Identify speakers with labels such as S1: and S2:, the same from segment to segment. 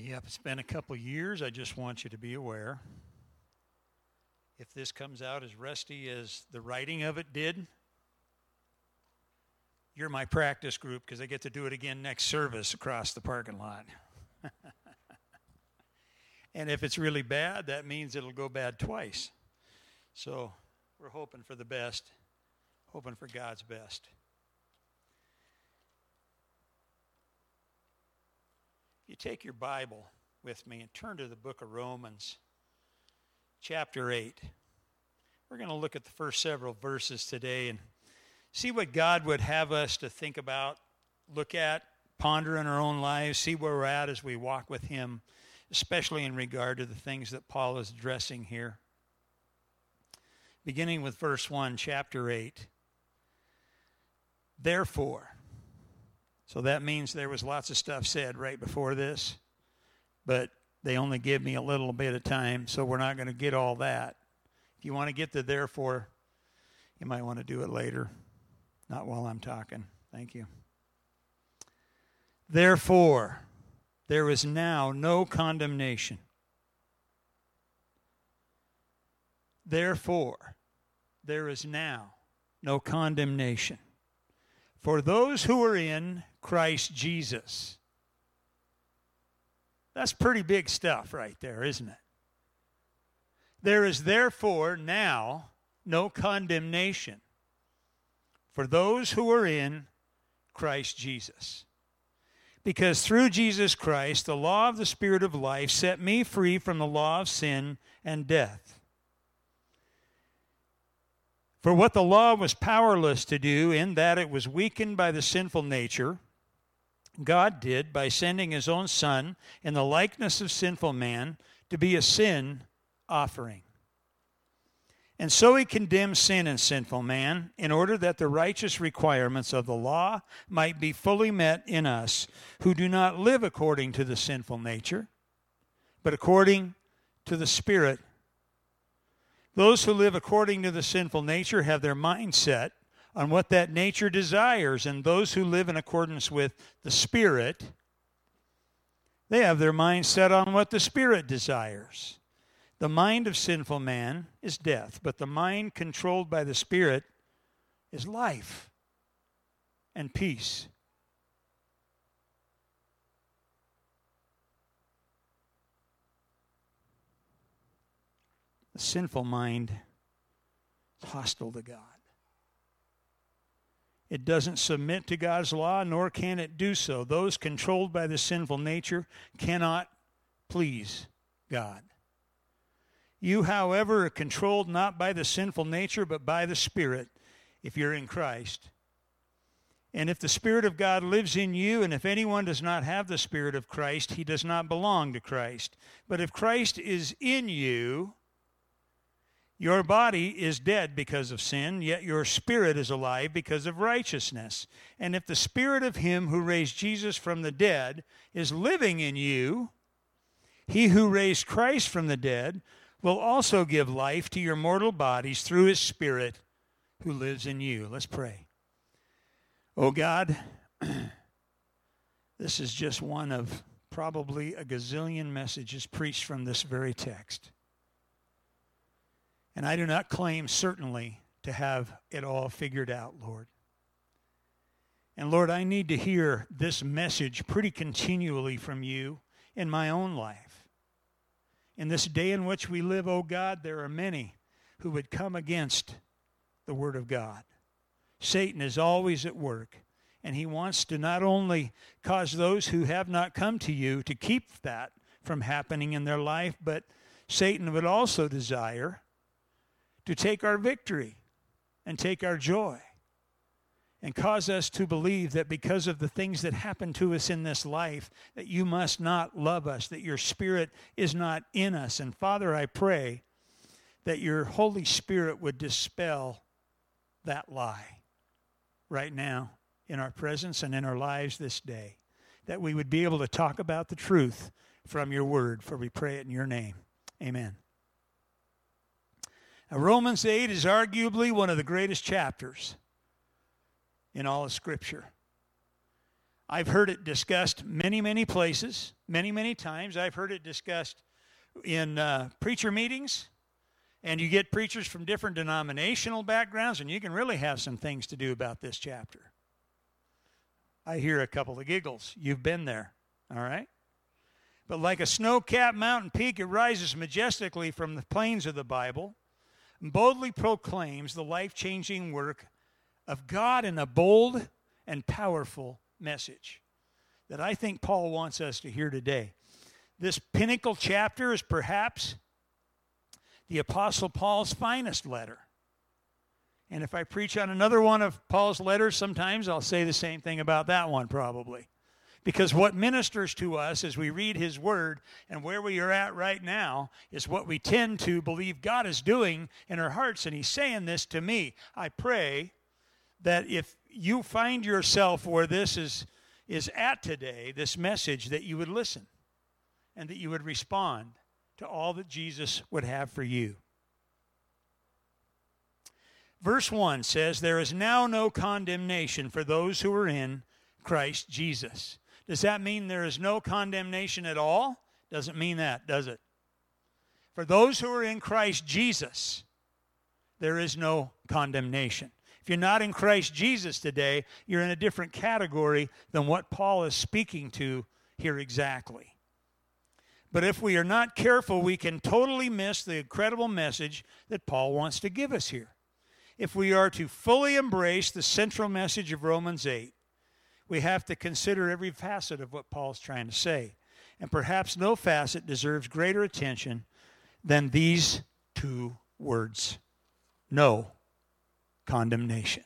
S1: Yep, it's been a couple years. I just want you to be aware. If this comes out as rusty as the writing of it did, you're my practice group because I get to do it again next service across the parking lot. and if it's really bad, that means it'll go bad twice. So we're hoping for the best, hoping for God's best. You take your Bible with me and turn to the book of Romans, chapter 8. We're going to look at the first several verses today and see what God would have us to think about, look at, ponder in our own lives, see where we're at as we walk with Him, especially in regard to the things that Paul is addressing here. Beginning with verse 1, chapter 8. Therefore, so that means there was lots of stuff said right before this, but they only give me a little bit of time, so we're not going to get all that. If you want to get to therefore, you might want to do it later, not while I'm talking. Thank you. Therefore, there is now no condemnation. Therefore, there is now no condemnation for those who are in Christ Jesus. That's pretty big stuff right there, isn't it? There is therefore now no condemnation for those who are in Christ Jesus. Because through Jesus Christ, the law of the Spirit of life set me free from the law of sin and death. For what the law was powerless to do, in that it was weakened by the sinful nature, God did by sending his own Son in the likeness of sinful man to be a sin offering. And so he condemned sin in sinful man in order that the righteous requirements of the law might be fully met in us who do not live according to the sinful nature, but according to the Spirit those who live according to the sinful nature have their mind set on what that nature desires, and those who live in accordance with the Spirit, they have their mind set on what the Spirit desires. The mind of sinful man is death, but the mind controlled by the Spirit is life and peace. Sinful mind is hostile to God. It doesn't submit to God's law, nor can it do so. Those controlled by the sinful nature cannot please God. You, however, are controlled not by the sinful nature, but by the Spirit, if you're in Christ. And if the Spirit of God lives in you, and if anyone does not have the Spirit of Christ, he does not belong to Christ. But if Christ is in you, your body is dead because of sin, yet your spirit is alive because of righteousness. And if the spirit of him who raised Jesus from the dead is living in you, he who raised Christ from the dead will also give life to your mortal bodies through his spirit who lives in you. Let's pray. Oh God, this is just one of probably a gazillion messages preached from this very text. And I do not claim certainly to have it all figured out, Lord. And Lord, I need to hear this message pretty continually from you in my own life. In this day in which we live, oh God, there are many who would come against the Word of God. Satan is always at work, and he wants to not only cause those who have not come to you to keep that from happening in their life, but Satan would also desire to take our victory and take our joy and cause us to believe that because of the things that happen to us in this life that you must not love us that your spirit is not in us. And father i pray that your holy spirit would dispel that lie right now in our presence and in our lives this day that we would be able to talk about the truth from your word for we pray it in your name. Amen Romans 8 is arguably one of the greatest chapters in all of Scripture. I've heard it discussed many, many places, many, many times. I've heard it discussed in uh, preacher meetings, and you get preachers from different denominational backgrounds, and you can really have some things to do about this chapter. I hear a couple of giggles. You've been there, all right? But like a snow capped mountain peak, it rises majestically from the plains of the Bible boldly proclaims the life changing work of God in a bold and powerful message that I think Paul wants us to hear today. This pinnacle chapter is perhaps the Apostle Paul's finest letter. And if I preach on another one of Paul's letters, sometimes I'll say the same thing about that one, probably. Because what ministers to us as we read His Word and where we are at right now is what we tend to believe God is doing in our hearts. And He's saying this to me. I pray that if you find yourself where this is, is at today, this message, that you would listen and that you would respond to all that Jesus would have for you. Verse 1 says, There is now no condemnation for those who are in Christ Jesus. Does that mean there is no condemnation at all? Doesn't mean that, does it? For those who are in Christ Jesus, there is no condemnation. If you're not in Christ Jesus today, you're in a different category than what Paul is speaking to here exactly. But if we are not careful, we can totally miss the incredible message that Paul wants to give us here. If we are to fully embrace the central message of Romans 8, we have to consider every facet of what Paul's trying to say. And perhaps no facet deserves greater attention than these two words no condemnation.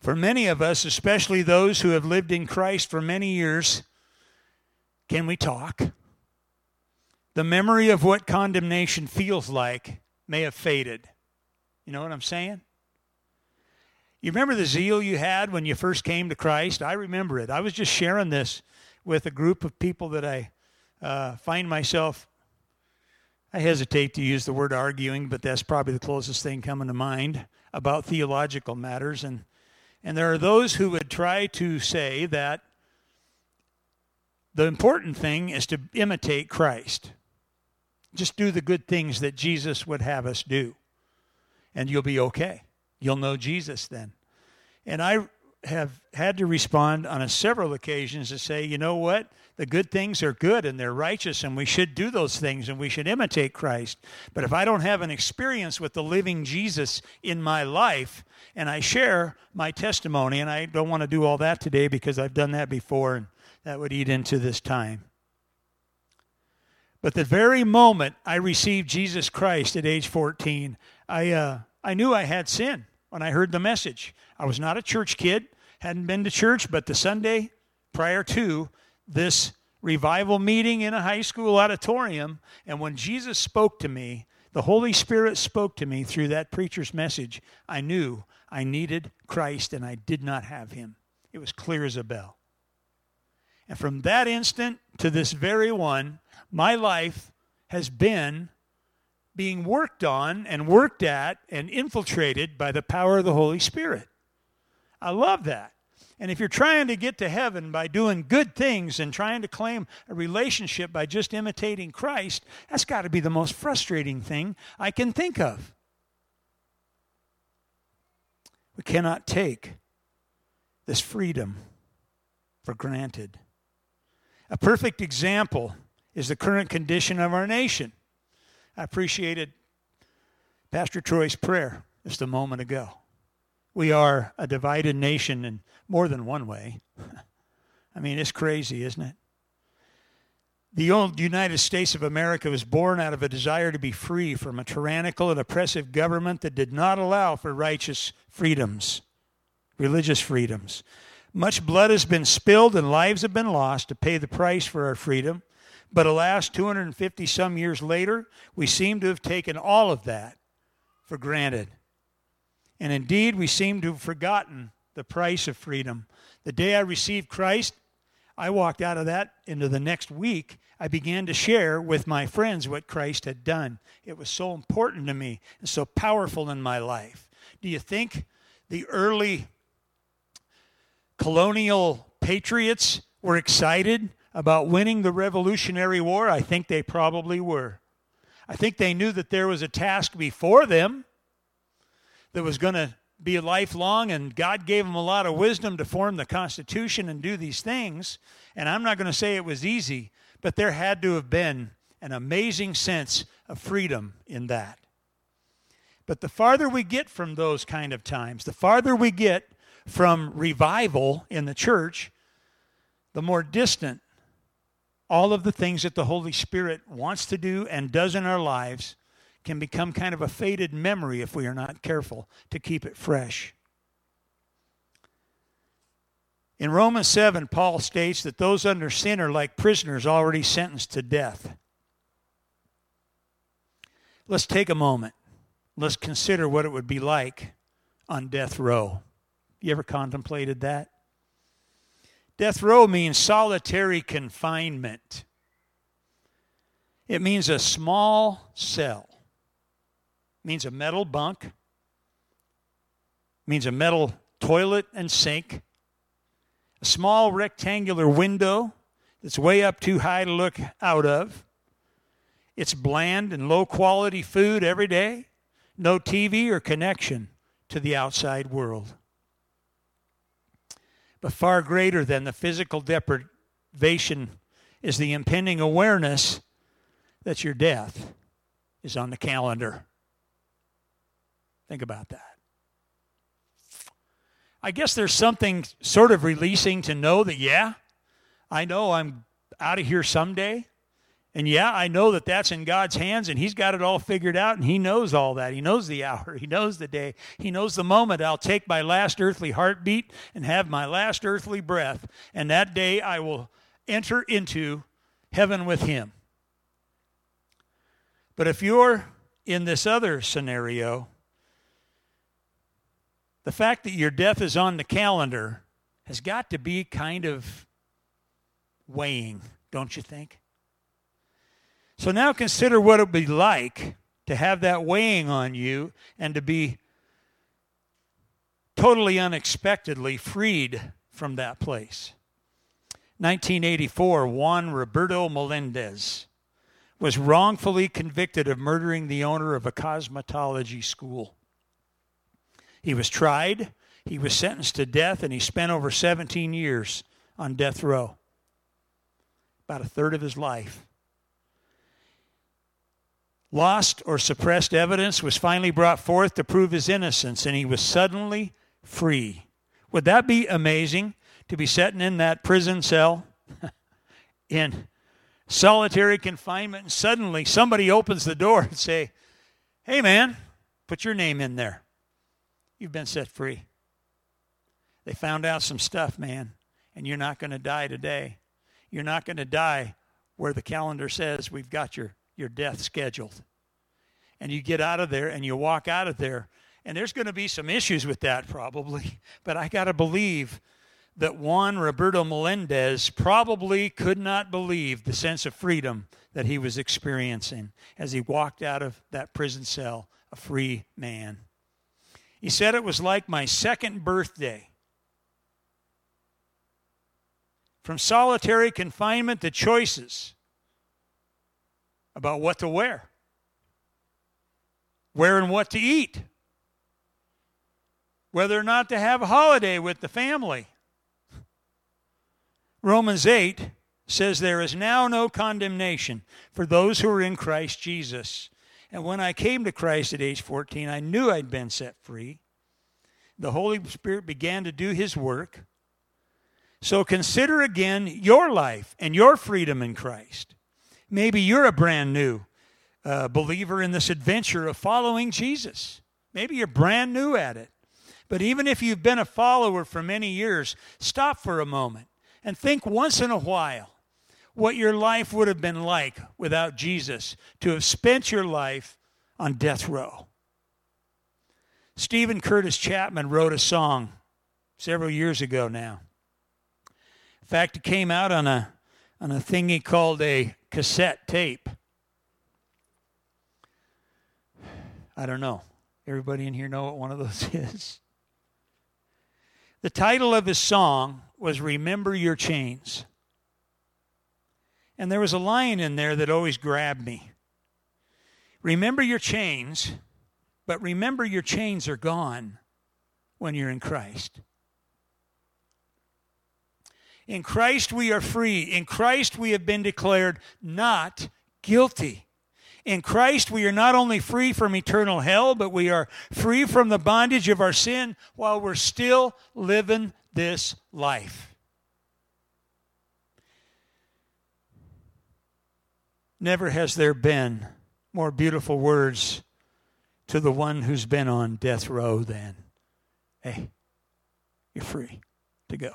S1: For many of us, especially those who have lived in Christ for many years, can we talk? The memory of what condemnation feels like may have faded. You know what I'm saying? You remember the zeal you had when you first came to Christ? I remember it. I was just sharing this with a group of people that I uh, find myself, I hesitate to use the word arguing, but that's probably the closest thing coming to mind about theological matters. And, and there are those who would try to say that the important thing is to imitate Christ. Just do the good things that Jesus would have us do, and you'll be okay. You'll know Jesus then. And I have had to respond on several occasions to say, you know what? The good things are good and they're righteous, and we should do those things and we should imitate Christ. But if I don't have an experience with the living Jesus in my life, and I share my testimony, and I don't want to do all that today because I've done that before, and that would eat into this time. But the very moment I received Jesus Christ at age 14, I, uh, I knew I had sin when I heard the message. I was not a church kid, hadn't been to church, but the Sunday prior to this revival meeting in a high school auditorium, and when Jesus spoke to me, the Holy Spirit spoke to me through that preacher's message, I knew I needed Christ and I did not have him. It was clear as a bell. And from that instant to this very one, my life has been being worked on and worked at and infiltrated by the power of the Holy Spirit. I love that. And if you're trying to get to heaven by doing good things and trying to claim a relationship by just imitating Christ, that's got to be the most frustrating thing I can think of. We cannot take this freedom for granted. A perfect example is the current condition of our nation. I appreciated Pastor Troy's prayer just a moment ago. We are a divided nation in more than one way. I mean, it's crazy, isn't it? The old United States of America was born out of a desire to be free from a tyrannical and oppressive government that did not allow for righteous freedoms, religious freedoms. Much blood has been spilled and lives have been lost to pay the price for our freedom. But alas, 250 some years later, we seem to have taken all of that for granted. And indeed, we seem to have forgotten the price of freedom. The day I received Christ, I walked out of that into the next week. I began to share with my friends what Christ had done. It was so important to me and so powerful in my life. Do you think the early colonial patriots were excited about winning the Revolutionary War? I think they probably were. I think they knew that there was a task before them that was going to be lifelong, and God gave them a lot of wisdom to form the Constitution and do these things. And I'm not going to say it was easy, but there had to have been an amazing sense of freedom in that. But the farther we get from those kind of times, the farther we get from revival in the church, the more distant all of the things that the Holy Spirit wants to do and does in our lives can become kind of a faded memory if we are not careful to keep it fresh. In Romans 7, Paul states that those under sin are like prisoners already sentenced to death. Let's take a moment. Let's consider what it would be like on death row. You ever contemplated that? Death row means solitary confinement. It means a small cell. It means a metal bunk. It means a metal toilet and sink. A small rectangular window that's way up too high to look out of. It's bland and low quality food every day. No TV or connection to the outside world. But far greater than the physical deprivation is the impending awareness that your death is on the calendar. Think about that. I guess there's something sort of releasing to know that, yeah, I know I'm out of here someday. And yeah, I know that that's in God's hands and He's got it all figured out and He knows all that. He knows the hour, He knows the day, He knows the moment I'll take my last earthly heartbeat and have my last earthly breath. And that day I will enter into heaven with Him. But if you're in this other scenario, the fact that your death is on the calendar has got to be kind of weighing, don't you think? So now consider what it would be like to have that weighing on you and to be totally unexpectedly freed from that place. 1984, Juan Roberto Melendez was wrongfully convicted of murdering the owner of a cosmetology school. He was tried, he was sentenced to death, and he spent over 17 years on death row, about a third of his life. Lost or suppressed evidence was finally brought forth to prove his innocence, and he was suddenly free. Would that be amazing to be sitting in that prison cell in solitary confinement, and suddenly somebody opens the door and say, Hey man, put your name in there. You've been set free. They found out some stuff, man, and you're not going to die today. You're not going to die where the calendar says we've got your your death scheduled. And you get out of there and you walk out of there. And there's going to be some issues with that probably. But I got to believe that Juan Roberto Melendez probably could not believe the sense of freedom that he was experiencing as he walked out of that prison cell a free man. He said it was like my second birthday. From solitary confinement to choices about what to wear, where and what to eat, whether or not to have a holiday with the family. Romans 8 says, There is now no condemnation for those who are in Christ Jesus. And when I came to Christ at age 14, I knew I'd been set free. The Holy Spirit began to do His work. So consider again your life and your freedom in Christ. Maybe you're a brand new uh, believer in this adventure of following Jesus. Maybe you're brand new at it. But even if you've been a follower for many years, stop for a moment and think once in a while what your life would have been like without Jesus, to have spent your life on death row. Steven Curtis Chapman wrote a song several years ago now. In fact, it came out on a, on a thing he called a cassette tape. I don't know. Everybody in here know what one of those is? The title of his song was Remember Your Chains. And there was a line in there that always grabbed me. Remember your chains, but remember your chains are gone when you're in Christ. In Christ we are free. In Christ we have been declared not guilty. In Christ we are not only free from eternal hell, but we are free from the bondage of our sin while we're still living this life. Never has there been more beautiful words to the one who's been on death row than, hey, you're free to go.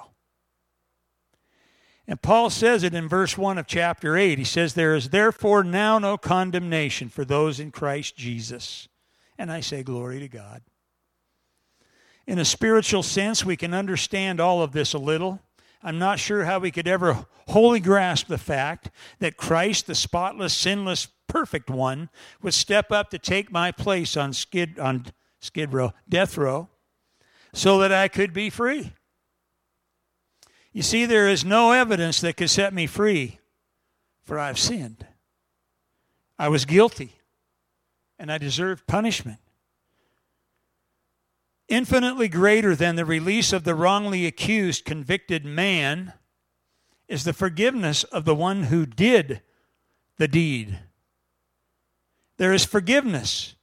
S1: And Paul says it in verse 1 of chapter 8. He says, There is therefore now no condemnation for those in Christ Jesus. And I say, Glory to God. In a spiritual sense, we can understand all of this a little. I'm not sure how we could ever wholly grasp the fact that Christ, the spotless, sinless, perfect one, would step up to take my place on skid on skid row, death row, so that I could be free. You see, there is no evidence that could set me free, for I've sinned. I was guilty, and I deserved punishment infinitely greater than the release of the wrongly accused, convicted man is the forgiveness of the one who did the deed. There is forgiveness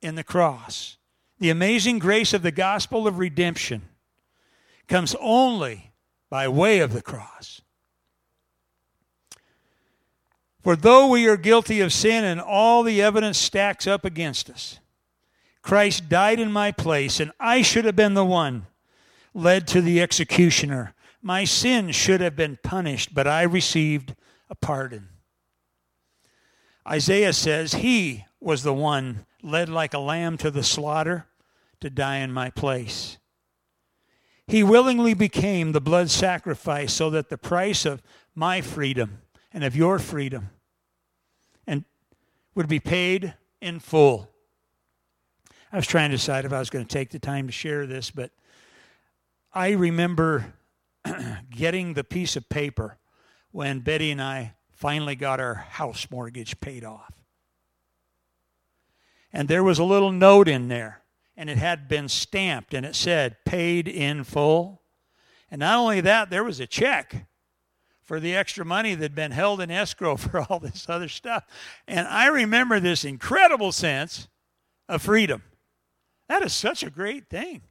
S1: in the cross. The amazing grace of the gospel of redemption comes only by way of the cross. For though we are guilty of sin and all the evidence stacks up against us, Christ died in my place, and I should have been the one led to the executioner. My sin should have been punished, but I received a pardon. Isaiah says, He was the one led like a lamb to the slaughter to die in my place. He willingly became the blood sacrifice so that the price of my freedom and of your freedom and would be paid in full. I was trying to decide if I was going to take the time to share this, but I remember getting the piece of paper when Betty and I finally got our house mortgage paid off. And there was a little note in there, and it had been stamped, and it said, paid in full. And not only that, there was a check for the extra money that had been held in escrow for all this other stuff. And I remember this incredible sense of freedom. That is such a great thing,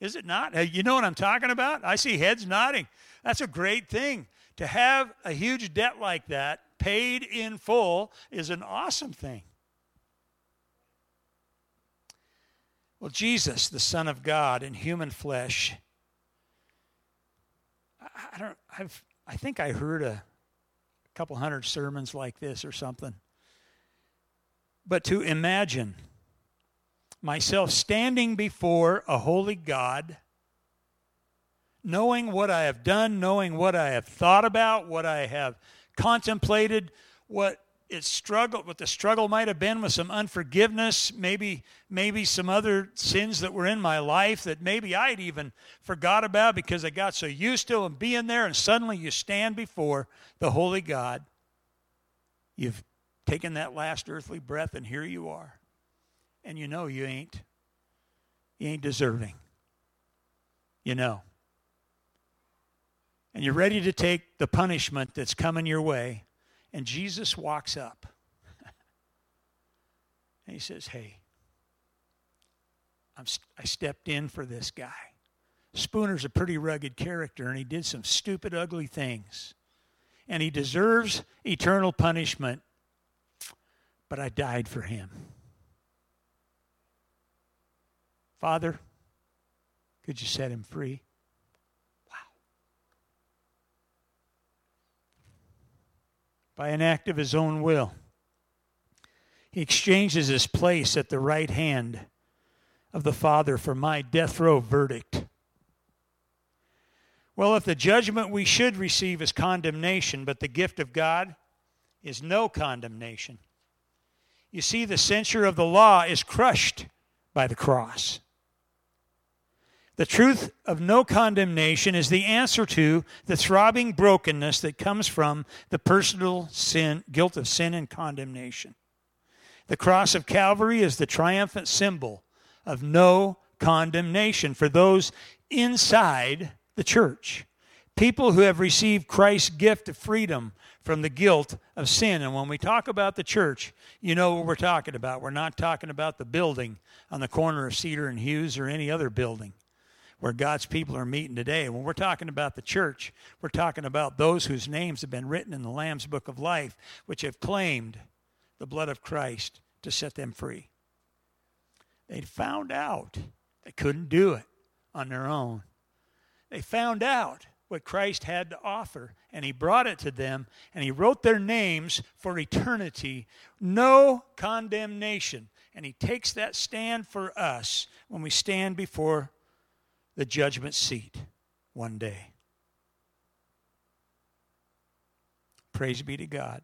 S1: is it not? You know what I'm talking about? I see heads nodding. That's a great thing. To have a huge debt like that paid in full is an awesome thing. Well, Jesus, the Son of God in human flesh, I don't I've I think I heard a couple hundred sermons like this or something. But to imagine myself standing before a holy God, knowing what I have done, knowing what I have thought about, what I have contemplated, what it struggle what the struggle might have been with some unforgiveness maybe maybe some other sins that were in my life that maybe i'd even forgot about because i got so used to them being there and suddenly you stand before the holy god you've taken that last earthly breath and here you are and you know you ain't you ain't deserving. You know. And you're ready to take the punishment that's coming your way, and Jesus walks up. and he says, "Hey, I'm, I stepped in for this guy. Spooner's a pretty rugged character, and he did some stupid, ugly things. And he deserves eternal punishment, but I died for him. Father, could you set him free? By an act of his own will, he exchanges his place at the right hand of the Father for my death row verdict. Well, if the judgment we should receive is condemnation, but the gift of God is no condemnation, you see, the censure of the law is crushed by the cross. The truth of no condemnation is the answer to the throbbing brokenness that comes from the personal sin, guilt of sin and condemnation. The cross of Calvary is the triumphant symbol of no condemnation for those inside the church. People who have received Christ's gift of freedom from the guilt of sin. And when we talk about the church, you know what we're talking about. We're not talking about the building on the corner of Cedar and Hughes or any other building where God's people are meeting today. When we're talking about the church, we're talking about those whose names have been written in the Lamb's book of life, which have claimed the blood of Christ to set them free. They found out they couldn't do it on their own. They found out what Christ had to offer, and He brought it to them, and He wrote their names for eternity. No condemnation. And He takes that stand for us when we stand before the judgment seat one day. Praise be to God.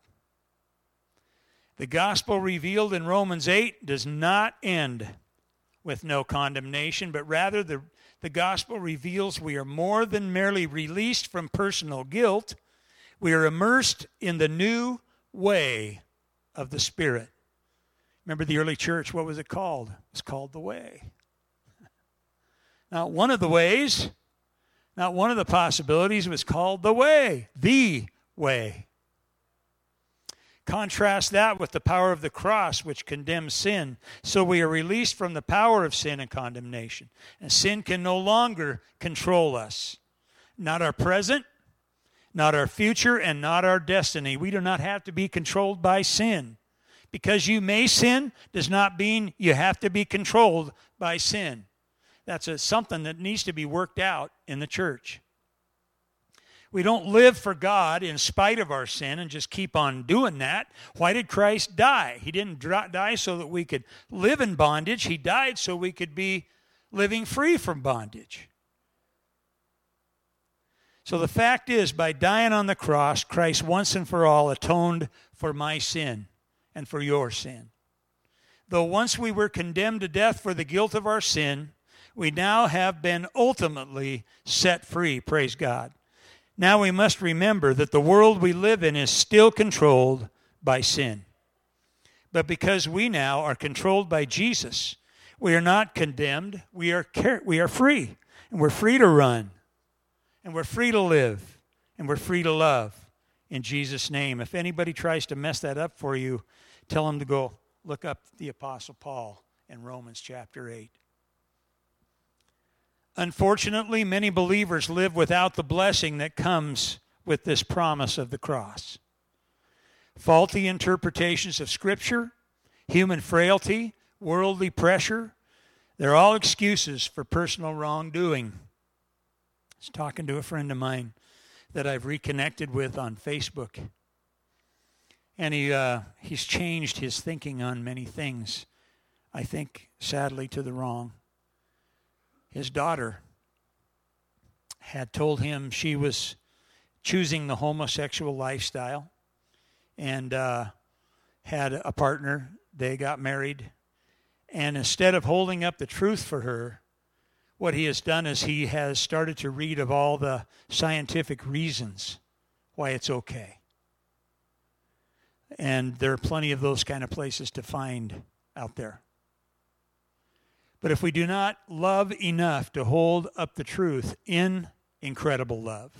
S1: The gospel revealed in Romans 8 does not end with no condemnation, but rather the, the gospel reveals we are more than merely released from personal guilt. We are immersed in the new way of the Spirit. Remember the early church, what was it called? It's called the way. Now, one of the ways, not one of the possibilities, was called the way, the way. Contrast that with the power of the cross, which condemns sin. So we are released from the power of sin and condemnation. And sin can no longer control us. Not our present, not our future, and not our destiny. We do not have to be controlled by sin. Because you may sin does not mean you have to be controlled by sin. That's a, something that needs to be worked out in the church. We don't live for God in spite of our sin and just keep on doing that. Why did Christ die? He didn't die so that we could live in bondage, He died so we could be living free from bondage. So the fact is, by dying on the cross, Christ once and for all atoned for my sin and for your sin. Though once we were condemned to death for the guilt of our sin, we now have been ultimately set free. Praise God. Now we must remember that the world we live in is still controlled by sin. But because we now are controlled by Jesus, we are not condemned. We are, we are free. And we're free to run. And we're free to live. And we're free to love in Jesus' name. If anybody tries to mess that up for you, tell them to go look up the Apostle Paul in Romans chapter 8. Unfortunately, many believers live without the blessing that comes with this promise of the cross. Faulty interpretations of Scripture, human frailty, worldly pressure, they're all excuses for personal wrongdoing. I was talking to a friend of mine that I've reconnected with on Facebook. And he, uh, he's changed his thinking on many things, I think, sadly, to the wrong his daughter had told him she was choosing the homosexual lifestyle and uh, had a partner. They got married. And instead of holding up the truth for her, what he has done is he has started to read of all the scientific reasons why it's okay. And there are plenty of those kind of places to find out there. But if we do not love enough to hold up the truth in incredible love,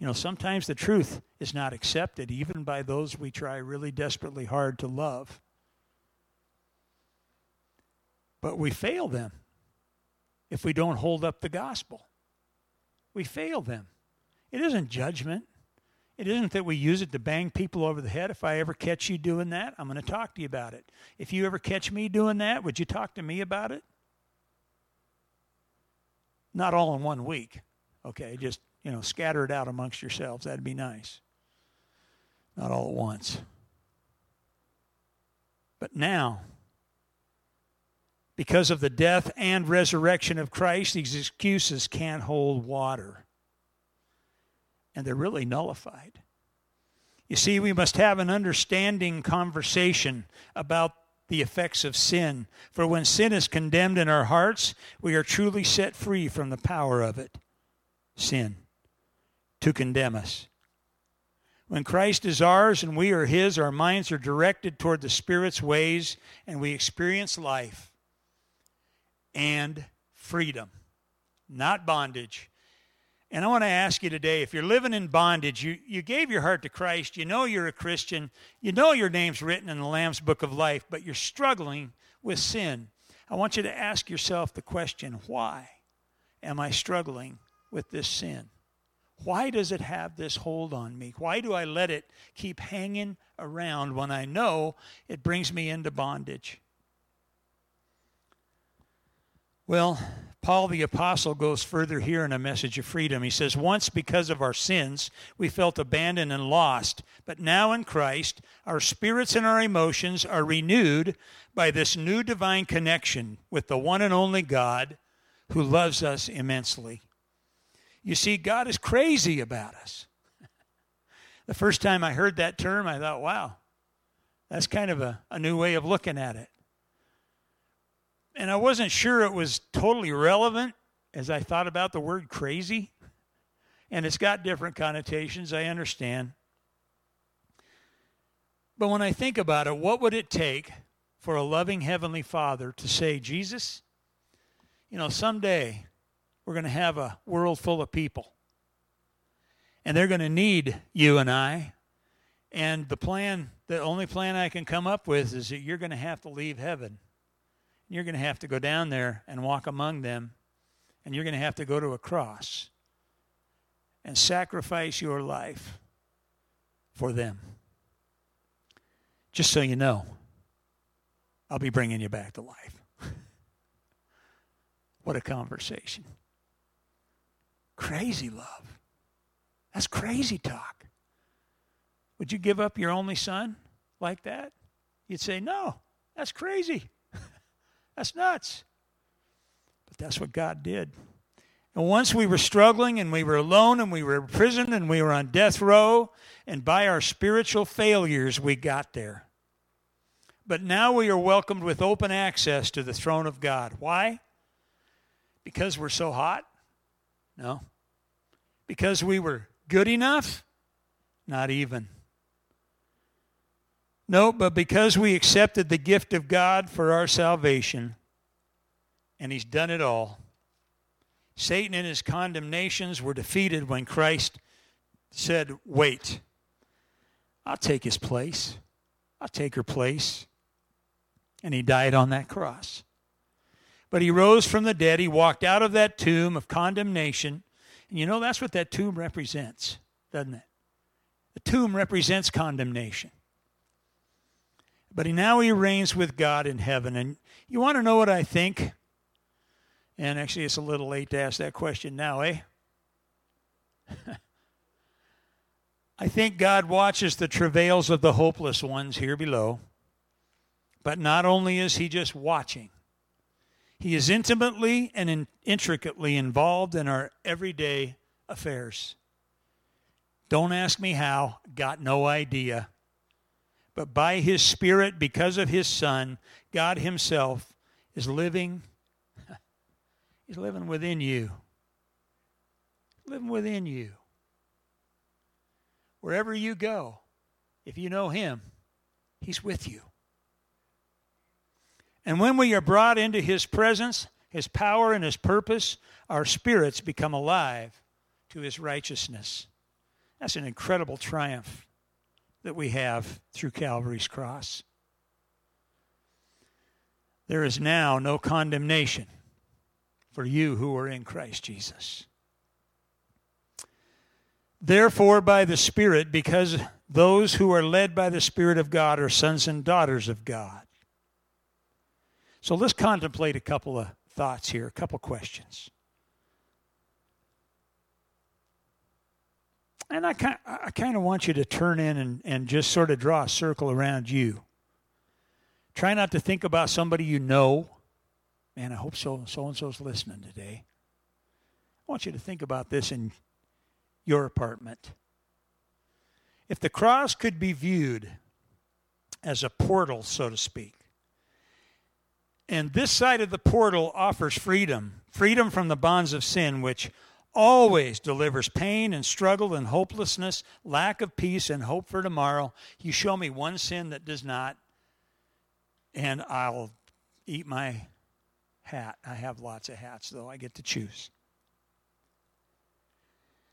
S1: you know, sometimes the truth is not accepted even by those we try really desperately hard to love. But we fail them if we don't hold up the gospel. We fail them. It isn't judgment. It isn't that we use it to bang people over the head. If I ever catch you doing that, I'm going to talk to you about it. If you ever catch me doing that, would you talk to me about it? Not all in one week. Okay, just, you know, scatter it out amongst yourselves. That'd be nice. Not all at once. But now, because of the death and resurrection of Christ, these excuses can't hold water and they're really nullified. You see, we must have an understanding conversation about the effects of sin. For when sin is condemned in our hearts, we are truly set free from the power of it. Sin to condemn us. When Christ is ours and we are His, our minds are directed toward the Spirit's ways and we experience life and freedom, not bondage. And I want to ask you today if you're living in bondage, you, you gave your heart to Christ, you know you're a Christian, you know your name's written in the Lamb's Book of Life, but you're struggling with sin. I want you to ask yourself the question why am I struggling with this sin? Why does it have this hold on me? Why do I let it keep hanging around when I know it brings me into bondage? Well, Paul the Apostle goes further here in a message of freedom. He says, Once because of our sins, we felt abandoned and lost, but now in Christ, our spirits and our emotions are renewed by this new divine connection with the one and only God who loves us immensely. You see, God is crazy about us. the first time I heard that term, I thought, wow, that's kind of a, a new way of looking at it. And I wasn't sure it was totally relevant as I thought about the word crazy. And it's got different connotations, I understand. But when I think about it, what would it take for a loving Heavenly Father to say, Jesus, you know, someday we're going to have a world full of people. And they're going to need you and I. And the plan, the only plan I can come up with is that you're going to have to leave heaven. You're going to have to go down there and walk among them. And you're going to have to go to a cross and sacrifice your life for them. Just so you know, I'll be bringing you back to life. what a conversation. Crazy love. That's crazy talk. Would you give up your only son like that? You'd say, no, that's crazy. That's nuts. But that's what God did. And once we were struggling and we were alone and we were in prison and we were on death row, and by our spiritual failures, we got there. But now we are welcomed with open access to the throne of God. Why? Because we're so hot? No. Because we were good enough? Not even. No, but because we accepted the gift of God for our salvation, and He's done it all. Satan and his condemnations were defeated when Christ said, Wait, I'll take his place. I'll take her place. And he died on that cross. But he rose from the dead. He walked out of that tomb of condemnation. And you know, that's what that tomb represents, doesn't it? The tomb represents condemnation. But now he reigns with God in heaven. And you want to know what I think? And actually, it's a little late to ask that question now, eh? I think God watches the travails of the hopeless ones here below. But not only is he just watching, he is intimately and in, intricately involved in our everyday affairs. Don't ask me how, got no idea. But by His Spirit, because of His Son, God Himself is living. He's living within you. Living within you. Wherever you go, if you know Him, He's with you. And when we are brought into His presence, His power, and His purpose, our spirits become alive to His righteousness. That's an incredible triumph that we have through Calvary's cross. There is now no condemnation for you who are in Christ Jesus. Therefore, by the Spirit, because those who are led by the Spirit of God are sons and daughters of God. So let's contemplate a couple of thoughts here, a couple questions. And I kind, I kind of want you to turn in and, and just sort of draw a circle around you. Try not to think about somebody you know. Man, I hope so so and so's listening today. I want you to think about this in your apartment. If the cross could be viewed as a portal, so to speak, And this side of the portal offers freedom freedom from the bonds of sin, which always delivers pain and struggle and hopelessness, lack of peace and hope for tomorrow. You show me one sin that does not, and I'll eat my hat. I have lots of hats, though. I get to choose.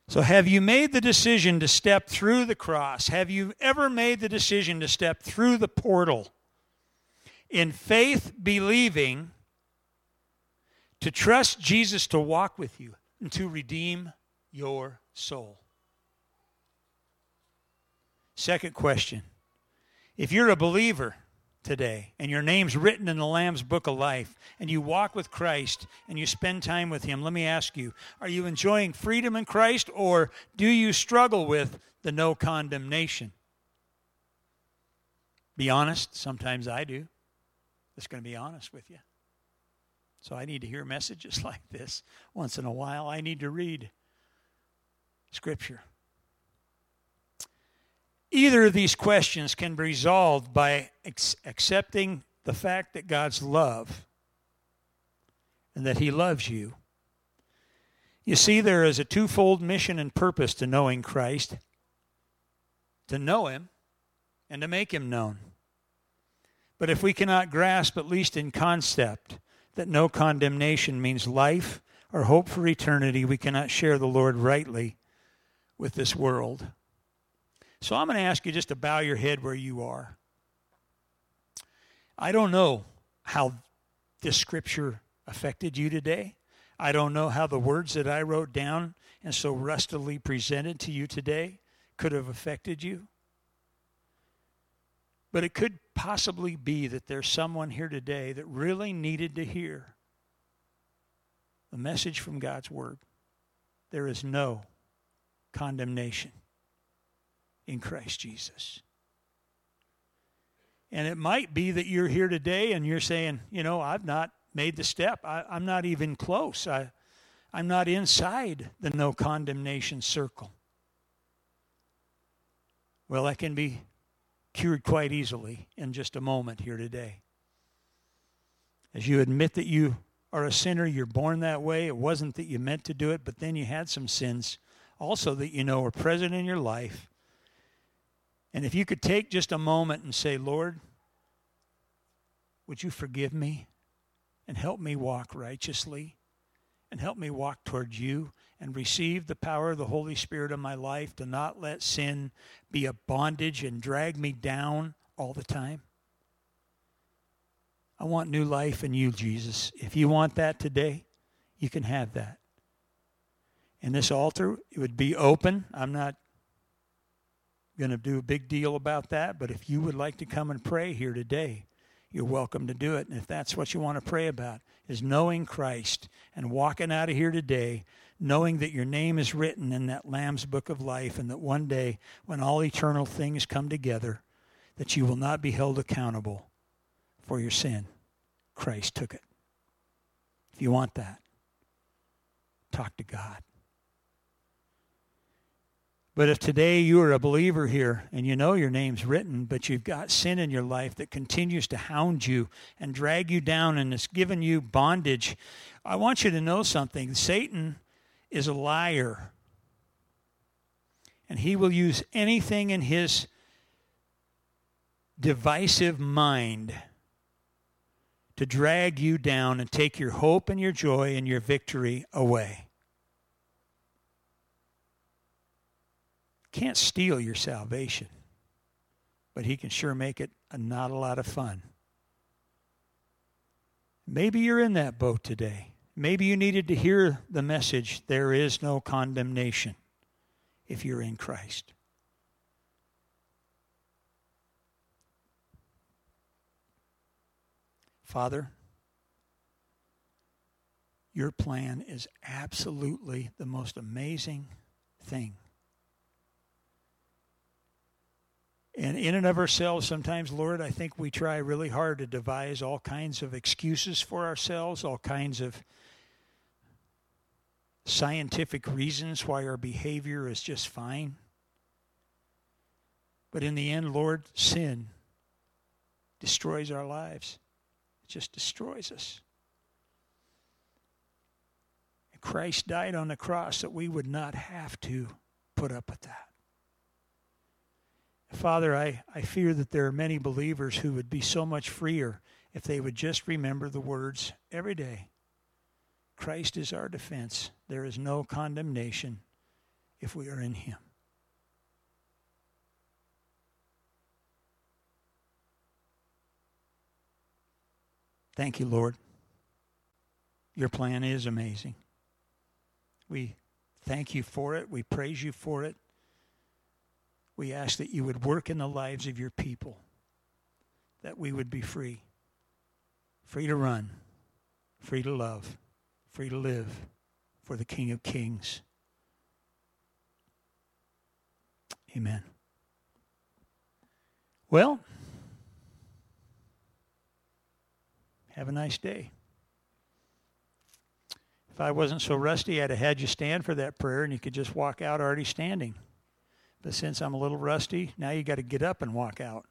S1: So, have you made the decision to step through the cross? Have you ever made the decision to step through the portal in faith, believing to trust Jesus to walk with you and to redeem your soul? Second question If you're a believer, today and your name's written in the Lamb's book of life and you walk with Christ and you spend time with Him, let me ask you are you enjoying freedom in Christ or do you struggle with the no condemnation? Be honest, sometimes I do. Just going to be honest with you. So I need to hear messages like this once in a while. I need to read Scripture. Either of these questions can be resolved by ex- accepting the fact that God's love and that He loves you. You see, there is a twofold mission and purpose to knowing Christ to know Him and to make Him known. But if we cannot grasp, at least in concept, that no condemnation means life or hope for eternity, we cannot share the Lord rightly with this world. So I'm going to ask you just to bow your head where you are. I don't know how this scripture affected you today. I don't know how the words that I wrote down and so rustily presented to you today could have affected you. But it could possibly be that there's someone here today that really needed to hear a message from God's Word. There is no condemnation in Christ Jesus. And it might be that you're here today and you're saying, you know, I've not made the step. I, am not even close. I, I'm not inside the no condemnation circle. Well, that can be cured quite easily in just a moment here today. As you admit that you are a sinner, you're born that way. It wasn't that you meant to do it, but then you had some sins also that you know are present in your life and if you could take just a moment and say, Lord, would you forgive me and help me walk righteously and help me walk towards you and receive the power of the Holy Spirit in my life to not let sin be a bondage and drag me down all the time? I want new life in you, Jesus. If you want that today, you can have that. And this altar, it would be open. I'm not going to do a big deal about that, but if you would like to come and pray here today, you're welcome to do it. And if that's what you want to pray about, is knowing Christ and walking out of here today, knowing that your name is written in that Lamb's book of life, and that one day, when all eternal things come together, that you will not be held accountable for your sin. Christ took it. If you want that, talk to God. But if today you are a believer here and you know your name's written, but you've got sin in your life that continues to hound you and drag you down and has given you bondage, I want you to know something. Satan is a liar. And he will use anything in his divisive mind to drag you down and take your hope and your joy and your victory away. can't steal your salvation, but he can sure make it a, not a lot of fun. Maybe you're in that boat today. Maybe you needed to hear the message there is no condemnation if you're in Christ. Father, your plan is absolutely the most amazing thing. And in and of ourselves, sometimes, Lord, I think we try really hard to devise all kinds of excuses for ourselves, all kinds of scientific reasons why our behavior is just fine. But in the end, Lord, sin destroys our lives. It just destroys us. And Christ died on the cross that we would not have to put up with that. Father, I, I fear that there are many believers who would be so much freer if they would just remember the words every day Christ is our defense. There is no condemnation if we are in Him. Thank you, Lord. Your plan is amazing. We thank you for it. We praise you for it. We ask that you would work in the lives of your people, that we would be free, free to run, free to love, free to live for the King of Kings. Amen. Well, have a nice day. If I wasn't so rusty, I'd have had you stand for that prayer and you could just walk out already standing. But since I'm a little rusty, now you got to get up and walk out.